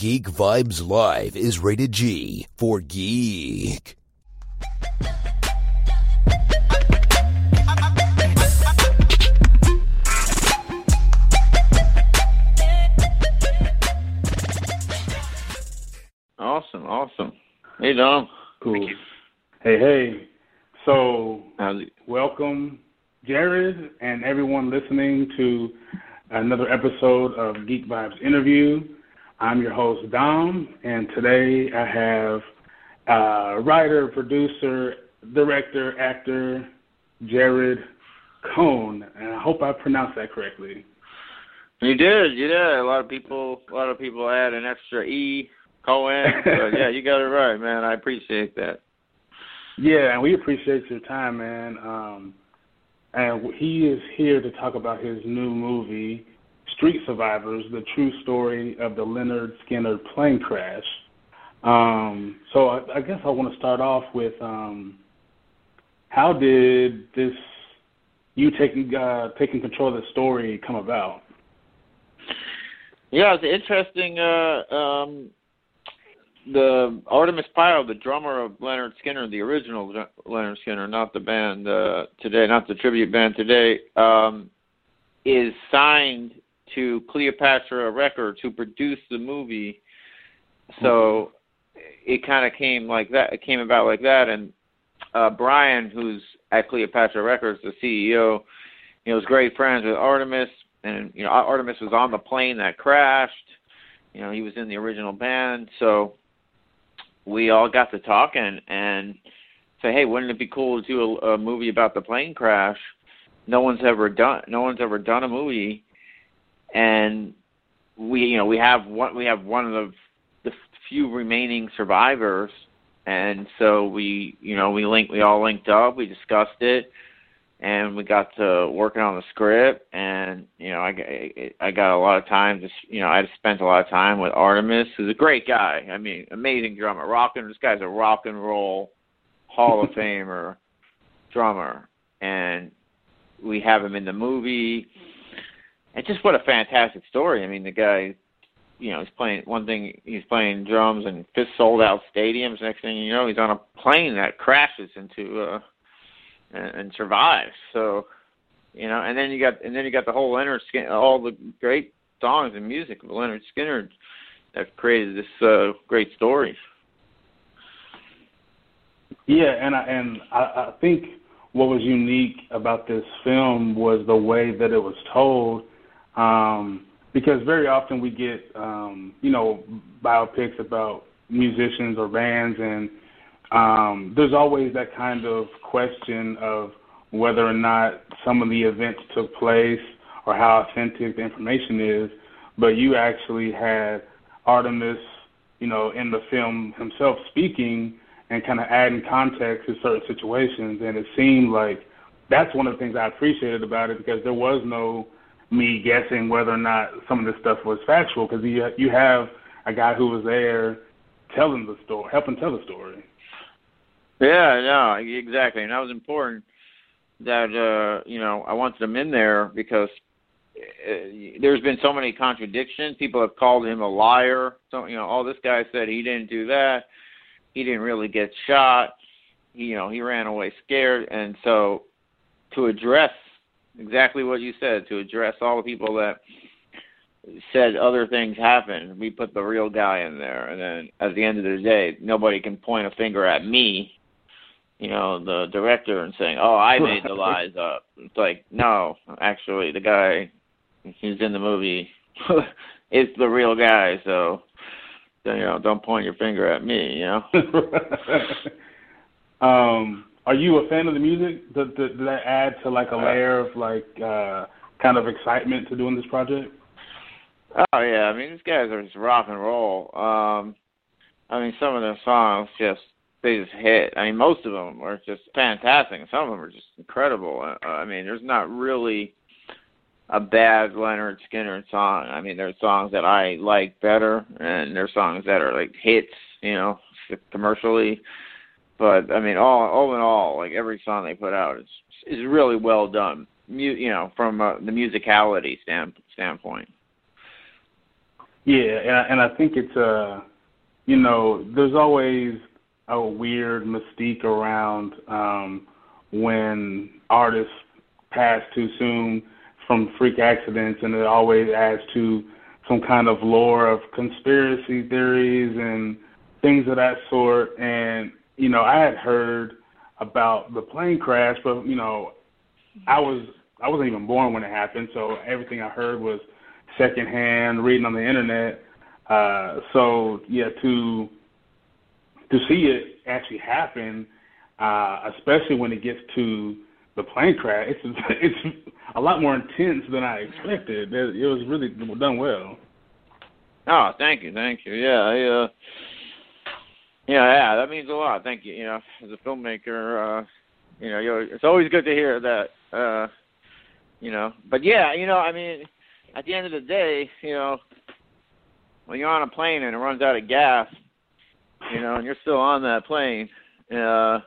Geek Vibes Live is rated G for geek. Awesome, awesome. Hey, Dom. Cool. Hey, hey. So, welcome, Jared, and everyone listening to another episode of Geek Vibes Interview. I'm your host, Dom, and today I have uh, writer, producer, director, actor, Jared Cohn, and I hope I pronounced that correctly. You did, you did. A lot of people, a lot of people add an extra e, Cohen. but yeah, you got it right, man. I appreciate that. Yeah, and we appreciate your time, man. Um, and he is here to talk about his new movie, Street Survivors: The True Story of the Lynyrd Skynyrd Plane Crash. Um, so I, I guess I want to start off with um, how did this you taking uh, taking control of the story come about? Yeah, it's interesting. Uh, um, the Artimus Pyle, the drummer of Lynyrd Skynyrd, the original Lynyrd Skynyrd, not the band uh, today, not the tribute band today, um, is signed to Cleopatra Records, who produced the movie. So it kind of came like that. It came about like that, and uh, Brian, who's at Cleopatra Records, the CEO, you know, was great friends with Artimus, and you know, Artimus was on the plane that crashed. You know, he was in the original band, so we all got to talking and say, hey, wouldn't it be cool to do a, a movie about the plane crash? No one's ever done. No one's ever done a movie, and we, you know, we have one. We have one of the, the few remaining survivors, and so we, you know, we linked. We all linked up. We discussed it, and we got to working on the script. And you know, I, I got a lot of time. Just you know, I spent a lot of time with Artimus, who's a great guy. I mean, amazing drummer. Rockin'. This guy's a rock and roll Hall of Famer drummer, and we have him in the movie. And just what a fantastic story. I mean, the guy, you know, he's playing one thing. He's playing drums and fifth sold out stadiums. Next thing you know, he's on a plane that crashes into uh, and, and survives. So, you know, and then you got and then you got the whole Lynyrd Skynyrd, all the great songs and music of Lynyrd Skynyrd that created this uh, great story. Yeah, and I, and I, I think what was unique about this film was the way that it was told. Um, because very often we get, um, you know, biopics about musicians or bands, and um, there's always that kind of question of whether or not some of the events took place or how authentic the information is. But you actually had Artimus, you know, in the film himself speaking and kind of adding context to certain situations, and it seemed like that's one of the things I appreciated about it because there was no me guessing whether or not some of this stuff was factual because you you have a guy who was there telling the story, helping tell the story. Yeah, no, exactly, and that was important. That uh, you know, I wanted him in there because uh, there's been so many contradictions. People have called him a liar. So you know, oh, this guy said he didn't do that. He didn't really get shot. He, you know, he ran away scared, and so to address exactly what you said, to address all the people that said other things happened, we put the real guy in there, and then at the end of the day, nobody can point a finger at me you know, the director and saying, "Oh, I made the lies up." It's like, no, actually, the guy who's in the movie is the real guy. So, you know, don't point your finger at me. You know. um, are you a fan of the music? Does, does that add to like a layer of like uh, kind of excitement to doing this project? Oh yeah, I mean these guys are just rock and roll. Um, I mean some of their songs just they just hit. I mean most of them are just fantastic. Some of them are just incredible. Uh, I mean there's not really a bad Lynyrd Skynyrd song. I mean there's songs that I like better, and there's songs that are like hits, you know, commercially. But I mean all all in all, like every song they put out is is really well done. Mu- you know, from uh, the musicality stand standpoint. Yeah, and I, and I think it's uh, you know, there's always a weird mystique around um, when artists pass too soon from freak accidents, and it always adds to some kind of lore of conspiracy theories and things of that sort. And you know, I had heard about the plane crash, but you know, I was I wasn't even born when it happened, so everything I heard was secondhand, reading on the internet. Uh, so yeah, to to see it actually happen, uh, especially when it gets to the plane crash, it's it's a lot more intense than I expected. It, was really done well. Oh, thank you, thank you. Yeah, I, uh, yeah, yeah, that means a lot. Thank you. You know, as a filmmaker, uh, you know, you're, it's always good to hear that. Uh, you know, but yeah, you know, I mean, at the end of the day, you know, when you're on a plane and it runs out of gas, you know, and you're still on that plane, uh,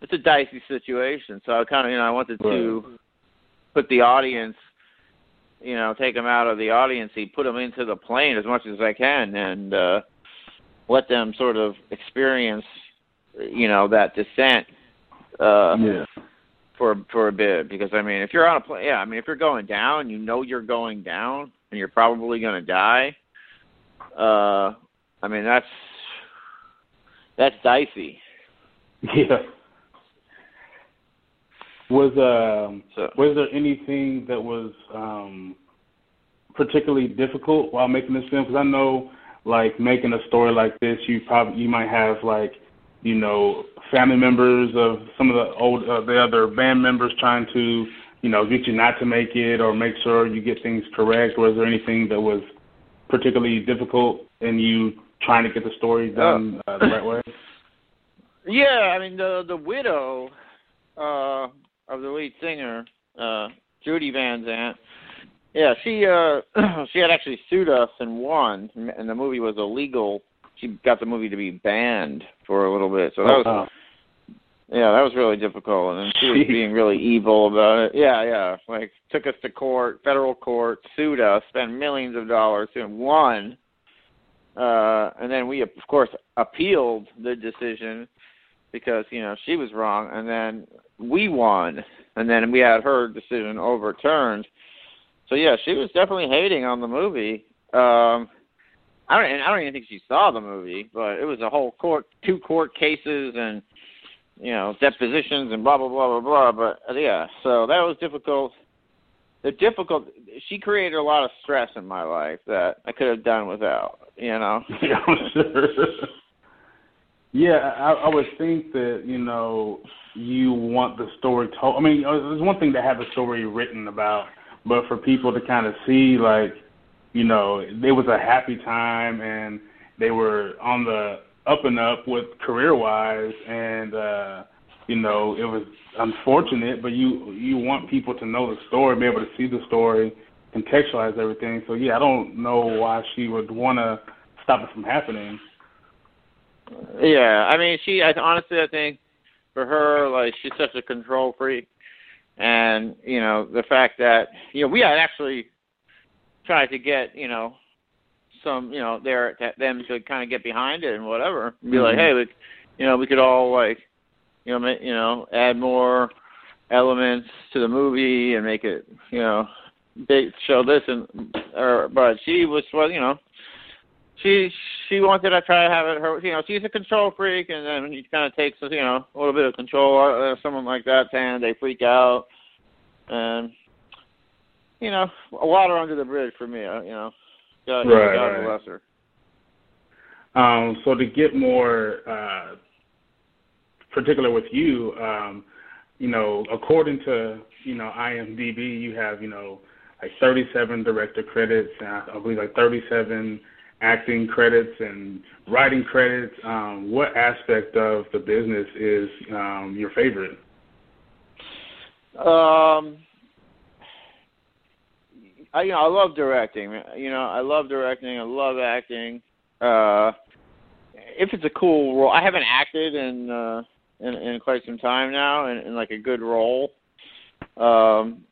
it's a dicey situation. So I kind of, you know, I wanted to put the audience, you know, take them out of the audience, seat, put them into the plane as much as I can, and uh, let them sort of experience, you know, that descent. Uh, yeah for for a bit because I mean if you're on a plane, yeah, I mean if you're going down, you know you're going down and you're probably going to die. Uh, I mean that's that's dicey. Yeah. Was um so, was there anything that was um particularly difficult while making this film? Because I know like making a story like this, you probably you might have like you know, family members of some of the old uh, the other band members trying to, you know, get you not to make it or make sure you get things correct? Was there anything that was particularly difficult in you trying to get the story done uh, the right way? Yeah, I mean the the widow uh, of the lead singer, uh, Judy Van Zant. Yeah, she uh, she had actually sued us and won, and the movie was illegal she got the movie to be banned for a little bit. So that was uh-huh. yeah, that was really difficult. And then she was being really evil about it. Yeah, yeah. Like took us to court, federal court, sued us, spent millions of dollars, and won. Uh, and then we of course appealed the decision because you know she was wrong, and then we won, and then we had her decision overturned. So yeah, she was definitely hating on the movie. Um, I don't. I don't even think she saw the movie, but it was a whole court, two court cases, and you know depositions and blah blah blah blah blah. But uh, yeah, so that was difficult. The difficult. She created a lot of stress in my life that I could have done without. You know. Yeah, I, I would think that you know you want the story told. I mean, uh, there's one thing to have a story written about, but for people to kind of see like you know, it was a happy time and they were on the up and up with career wise and uh you know, it was unfortunate, but you you want people to know the story, be able to see the story, contextualize everything. So yeah, I don't know why she would want to stop it from happening. Yeah, I mean, she. I honestly, I think for her, like she's such a control freak, and you know the fact that you know we had actually try to get you know some you know their them to kind of get behind it and whatever be mm-hmm. like hey we you know we could all like you know you know add more elements to the movie and make it you know big show this and or but she was well you know she she wanted to try to have it her you know she's a control freak and then it kind of takes you know a little bit of control uh, someone like that and they freak out and you know, a water under the bridge for me. Uh, you know, God, right, God right. bless her. Um, so to get more uh, particular with you, um, you know, according to you know IMDb, you have you know like 37 director credits, and I believe like 37 acting credits and writing credits. Um, what aspect of the business is um, your favorite? Um, I you know I love directing. You know I love directing. I love acting. Uh, if it's a cool role, I haven't acted in uh, in, in quite some time now, in, in like a good role. Um,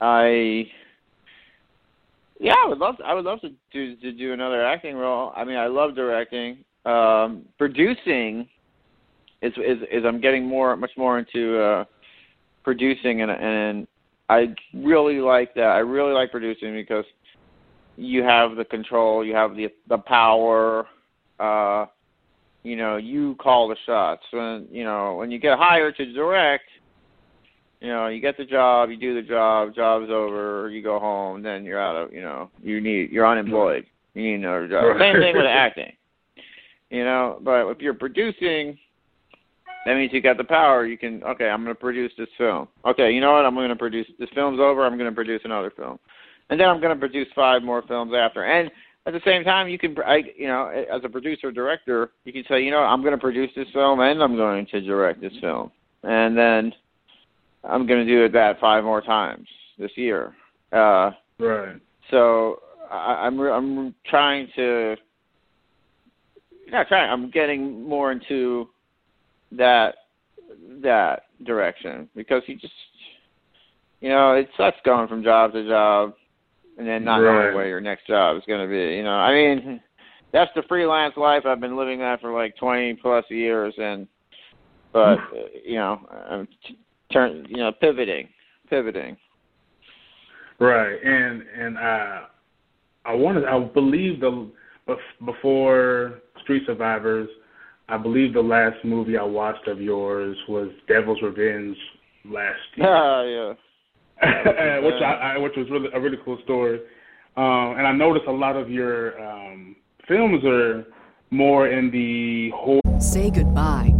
I yeah, I would love to, I would love to do to do another acting role. I mean, I love directing. Um, producing is is is I'm getting more much more into uh, producing and and I really like that. I really like producing because you have the control, you have the the power. Uh, you know, you call the shots. When you know when you get hired to direct, you know, you get the job, you do the job, job's over, you go home, then you're out of, you know, you need, you're unemployed. You need another job. Right. Same thing with acting. You know, but if you're producing, that means you got the power. You can, okay, I'm going to produce this film. Okay, you know what? I'm going to produce, this film's over, I'm going to produce another film. And then I'm going to produce five more films after. And at the same time, you can, I, you know, as a producer or director, you can say, you know, I'm going to produce this film and I'm going to direct this film. And then, I'm going to do it that five more times this year. Uh, right. So I, I'm I'm trying to not trying. I'm getting more into that that direction because you just you know it sucks going from job to job and then not right. knowing where your next job is going to be. You know, I mean, that's the freelance life. I've been living that for like 20 plus years, and but you know, I'm turn you know pivoting pivoting. Right. And and uh i wanted i believe the before street survivors i believe the last movie i watched of yours was devil's revenge last year. Ah yeah which I, I which was really a really cool story. Um and i noticed a lot of your um films are more in the whole Say goodbye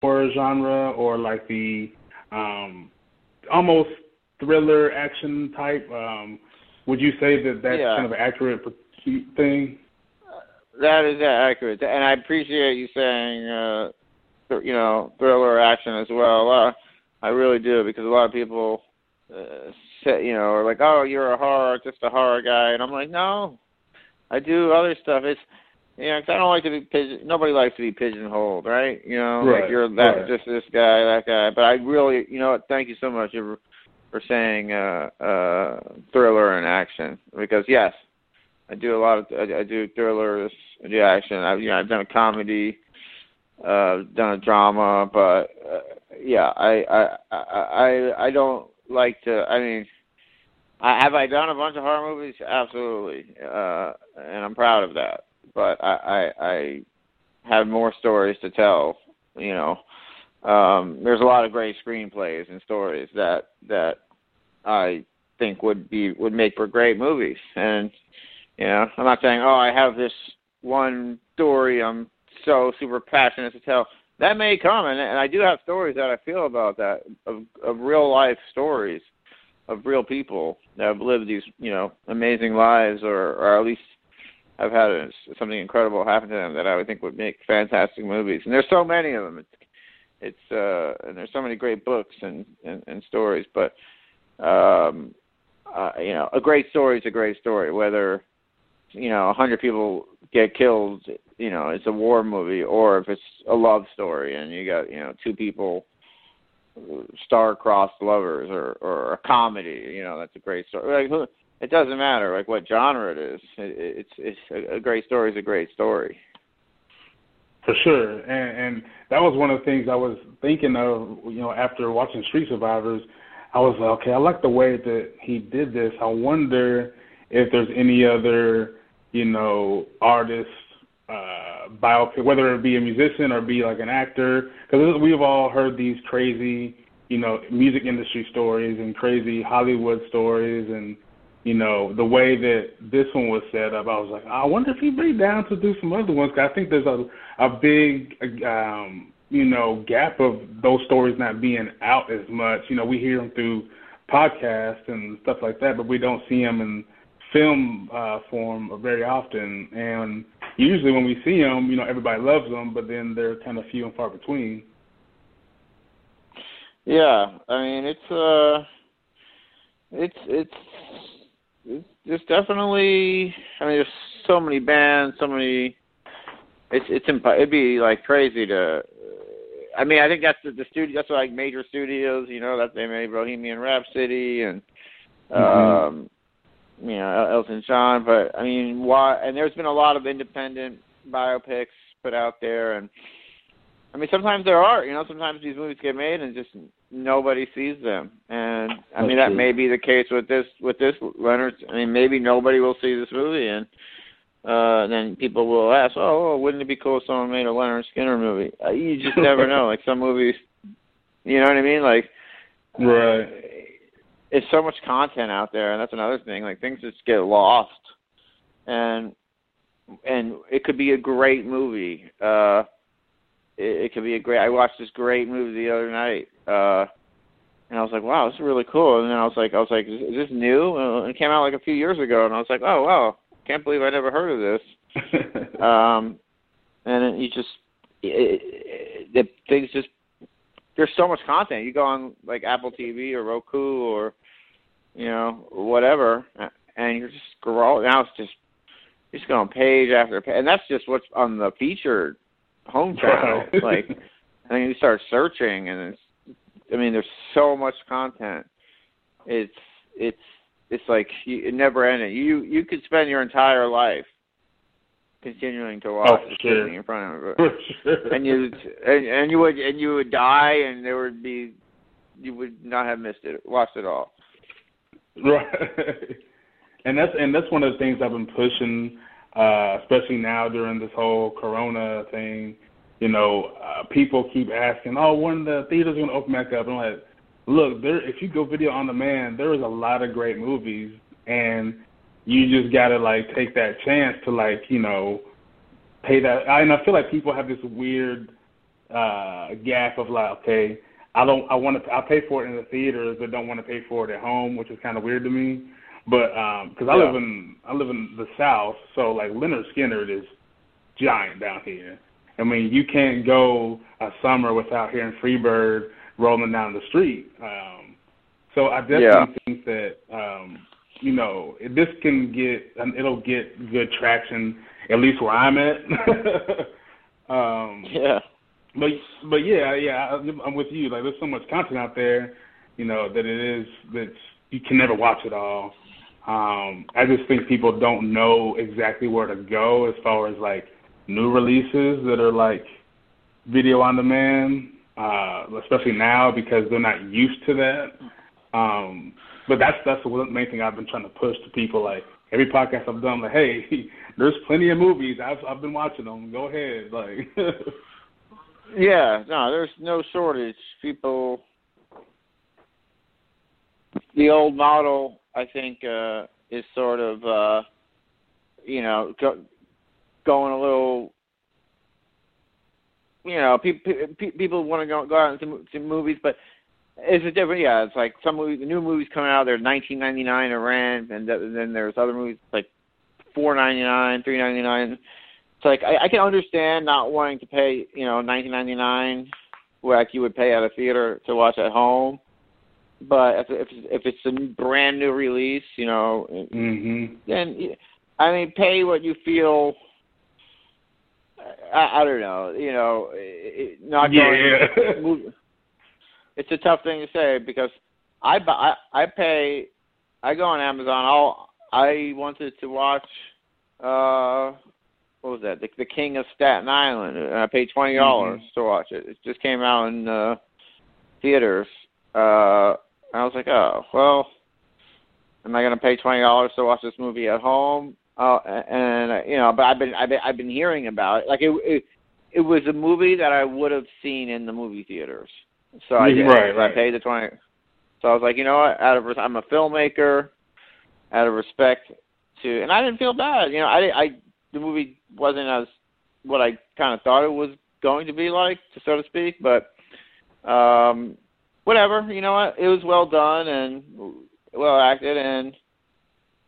horror genre or like the um, almost thriller action type. Um, would you say that that's yeah. kind of an accurate thing? That is that accurate, and I appreciate you saying, uh, you know, thriller action as well. Uh, I really do because a lot of people uh, say, you know, are like, "Oh, you're a horror, just a horror guy," and I'm like, "No, I do other stuff." It's yeah, cause I don't like to be pigeon. Nobody likes to be pigeonholed, right? You know, right, like you're that right. just this guy, that guy. But I really, you know, thank you so much for for saying uh, uh, thriller and action because yes, I do a lot of I, I do thrillers, I do action. I've you know I've done a comedy, uh, done a drama, but uh, yeah, I I I I don't like to. I mean. I, have I done a bunch of horror movies? Absolutely, uh, and I'm proud of that but I, I I have more stories to tell. You know, um, there's a lot of great screenplays and stories that that I think would be would make for great movies. And you know, I'm not saying oh I have this one story I'm so super passionate to tell. That may come, and, and I do have stories that I feel about that of of real life stories of real people that have lived these you know amazing lives or or at least have had a, something incredible happen to them that I would think would make fantastic movies. And there's so many of them. It's, it's uh, and there's so many great books and and, and stories. But um, uh, you know, a great story is a great story. Whether you know a hundred people get killed, you know, it's a war movie, or if it's a love story and you got you know two people star-crossed lovers, or or a comedy, you know, that's a great story. Like it doesn't matter like what genre it is. It, it's it's a great story is a great story. For sure, and, and that was one of the things I was thinking of. You know, after watching Street Survivors, I was like, okay, I like the way that he did this. I wonder if there's any other, you know, artist uh, biopic, whether it be a musician or be like an actor, because we've all heard these crazy, you know, music industry stories and crazy Hollywood stories, and you know the way that this one was set up. I was like, I wonder if he'd be down to do some other ones. Cause I think there's a a big, um, you know, gap of those stories not being out as much. You know, we hear them through podcasts and stuff like that, but we don't see them in film uh, form very often. And usually when we see them, you know, everybody loves them, but then they're kind of few and far between. Yeah, I mean it's uh, it's it's it's, it's definitely. I mean, there's so many bands, so many. It's it's imp- it'd be like crazy to. I mean, I think that's the, the studio. That's like major studios, you know, that they made Bohemian Rhapsody and. Mm-hmm. um you know Elton John, but I mean, why? And there's been a lot of independent biopics put out there, and I mean, sometimes there are. You know, sometimes these movies get made and just nobody sees them, and I mean that may be the case with this with this Lynyrd. I mean, maybe nobody will see this movie, and uh then people will ask, "Oh, wouldn't it be cool if someone made a Lynyrd Skynyrd movie?" Uh, you just never know. Like some movies, you know what I mean? Like, right. Uh, it's so much content out there, and that's another thing. Like things just get lost, and and it could be a great movie. Uh, it, it could be a great. I watched this great movie the other night, uh, and I was like, wow, this is really cool. And then I was like, I was like, is, is this new? Uh, it came out like a few years ago, and I was like, oh wow, can't believe I never heard of this. um, and it, you just it, it, it, things just there's so much content. You go on like Apple TV or Roku or you know whatever, and you're just scrolling. Now it's just you're just going page after page, and that's just what's on the featured home channel. like, and then you start searching, and it's. I mean, there's so much content. It's it's it's like you, it never ending. You you could spend your entire life continuing to watch oh, the sure. in front of it. sure. And you and, and you would and you would die, and there would be you would not have missed it, watched it all. Right. And that's and that's one of the things I've been pushing, uh, especially now during this whole Corona thing. You know, uh, people keep asking, "Oh, when the theaters going to open back up?" And I'm like, "Look, there. If you go video on demand, there is a lot of great movies, and you just gotta like take that chance to like you know pay that. And I feel like people have this weird uh gap of like, okay, I don't, I want to, I pay for it in the theaters, but don't want to pay for it at home, which is kind of weird to me. But um, because I yeah. live in, I live in the South, so like Lynyrd Skynyrd is giant down here. I mean, you can't go a summer without hearing Freebird rolling down the street. Um, so I definitely yeah. think that um, you know, this can get, it'll get good traction, at least where I'm at. um, yeah. But but yeah yeah I'm with you. Like there's so much content out there, you know, that it is that you can never watch it all. Um, I just think people don't know exactly where to go as far as like new releases that are like video on demand, uh, especially now because they're not used to that. Um, but that's that's the main thing I've been trying to push to people. Like every podcast I've done, like, hey, there's plenty of movies. I've I've been watching them. Go ahead, like. yeah, no, there's no shortage. People, the old model, I think, uh, is sort of, uh, you know, go, going a little you know, people people want to go go out into to movies, but it's a different. Yeah, it's like some movies, the new movies coming out. They're nineteen ninety nine a rent, and then there's other movies like four ninety nine, three ninety nine. It's like I, I can understand not wanting to pay, you know, nineteen ninety nine, like you would pay at a theater to watch at home. But if if, if it's a brand new release, you know, mm-hmm. then I mean, pay what you feel. I, I don't know, you know, it, not yeah. going. To, it's a tough thing to say because I buy I, I pay I go on Amazon. I'll I wanted to watch uh what was that the, the King of Staten Island and I paid twenty dollars mm-hmm. to watch it. It just came out in uh theaters. Uh I was like, oh well, am I going to pay twenty dollars to watch this movie at home? Uh, and you know, but I've been I've been I've been hearing about it. Like it, it it was a movie that I would have seen in the movie theaters. So I did. Right, right. I paid the twenty. So I was like, you know what? Out of I'm a filmmaker, out of respect to, and I didn't feel bad. You know, I I the movie wasn't as what I kind of thought it was going to be like, to so to speak. But um, whatever. You know what? It was well done and well acted, and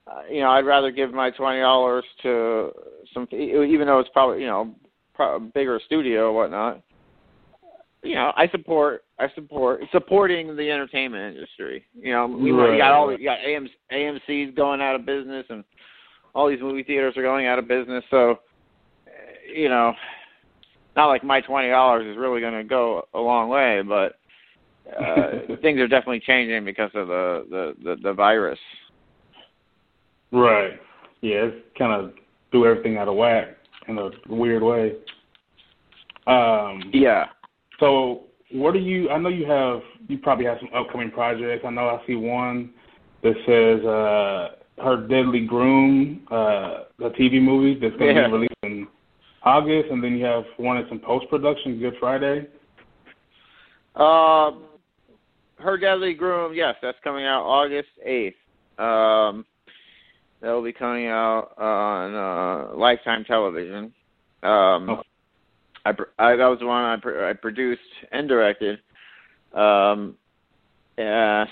uh, you know, I'd rather give my twenty dollars to some, even though it's probably you know, pro- bigger studio or whatnot. You know, I support, I support supporting the entertainment industry. You know, we Right. got all, you got AM, AMC's going out of business, and all these movie theaters are going out of business. So, you know, not like my twenty dollars is really going to go a long way, but uh, things are definitely changing because of the the the, the virus. Right. Yeah, it's kind of threw everything out of whack in a weird way. Um, Yeah. So, what do you? I know you have. You probably have some upcoming projects. I know I see one that says uh, "Her Deadly Groom," uh, the TV movie that's going to Yeah. be released in August, and then you have one that's in post production, Good Friday. Um, her deadly groom. Yes, that's coming out August eighth. Um, that will be coming out on uh, Lifetime Television. Um, Okay. I, I that was the one I, pr- I produced and directed. Um, yeah,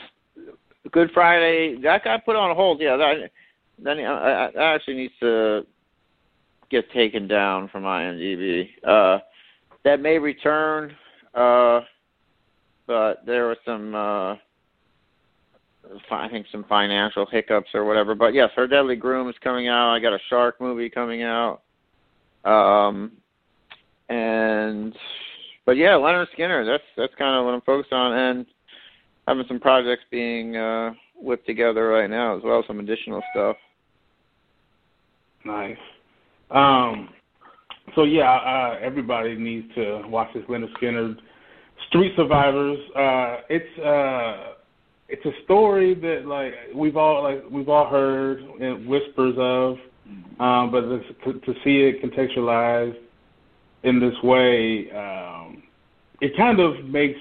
Good Friday. That got put on hold. Yeah, that then uh, that actually needs to get taken down from IMDb. Uh, that may return. Uh, but there were some uh I think some financial hiccups or whatever. But yes, Her Deadly Groom is coming out. I got a shark movie coming out. Um and but yeah, Lynyrd Skynyrd, that's that's kind of what I'm focused on and having some projects being uh whipped together right now as well, some additional stuff. Nice. Um, so yeah, uh, everybody needs to watch this Lynyrd Skynyrd Street Survivors. Uh, it's uh, it's a story that like we've all like we've all heard and whispers of, um, but to, to see it contextualized in this way, um, it kind of makes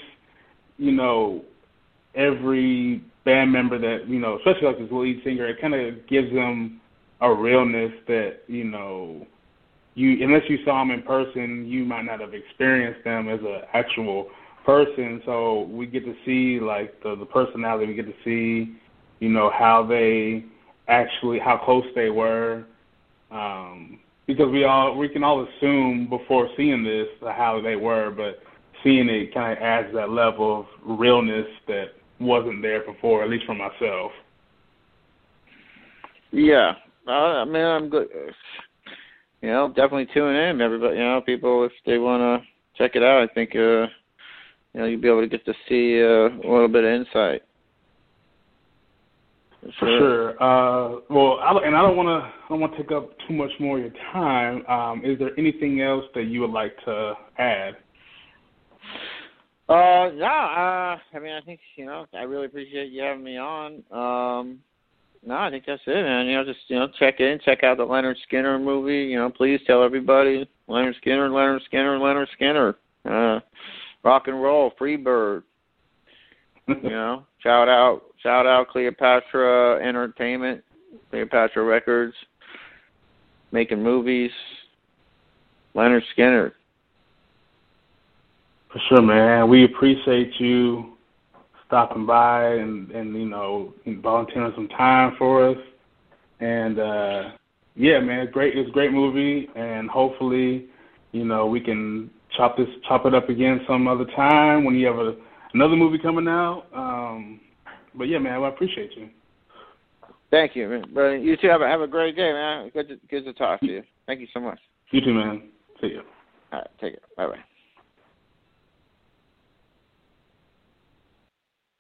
you know every band member that you know, especially like this lead singer, it kind of gives them a realness that you know you unless you saw them in person, you might not have experienced them as an actual person. So we get to see like the the personality. We get to see you know how they actually how close they were. Um, because we all we can all assume before seeing this how they were, but seeing it kind of adds that level of realness that wasn't there before, at least for myself. Yeah. Uh, I mean, I'm good. You know, definitely tune in, everybody. You know, people if they want to check it out, I think uh, you know you'll be able to get to see uh, a little bit of insight. For sure. Uh, well, I, and I don't want to. I don't want to take up too much more of your time. Um, is there anything else that you would like to add? Uh, no. Uh, I mean, I think you know, I really appreciate you having me on. Um, no, I think that's it, man. You know, just you know, check in, check out the Lynyrd Skynyrd movie. You know, please tell everybody Lynyrd Skynyrd, Lynyrd Skynyrd, Lynyrd Skynyrd. Uh, rock and roll, Freebird. you know, shout out, shout out Cleopatra Entertainment, Cleopatra Records, making movies. Lynyrd Skynyrd. For sure, man. We appreciate you stopping by and and you know volunteering some time for us. And uh yeah, man, it's great. It's a great movie, and hopefully, you know, we can chop this chop it up again some other time when you have a, another movie coming out. Um But yeah, man, I appreciate you. Thank you, man. But you too have a have a great day, man. Good to good to talk to you. Thank you so much. You too, man. See you. All right, take it. Bye bye.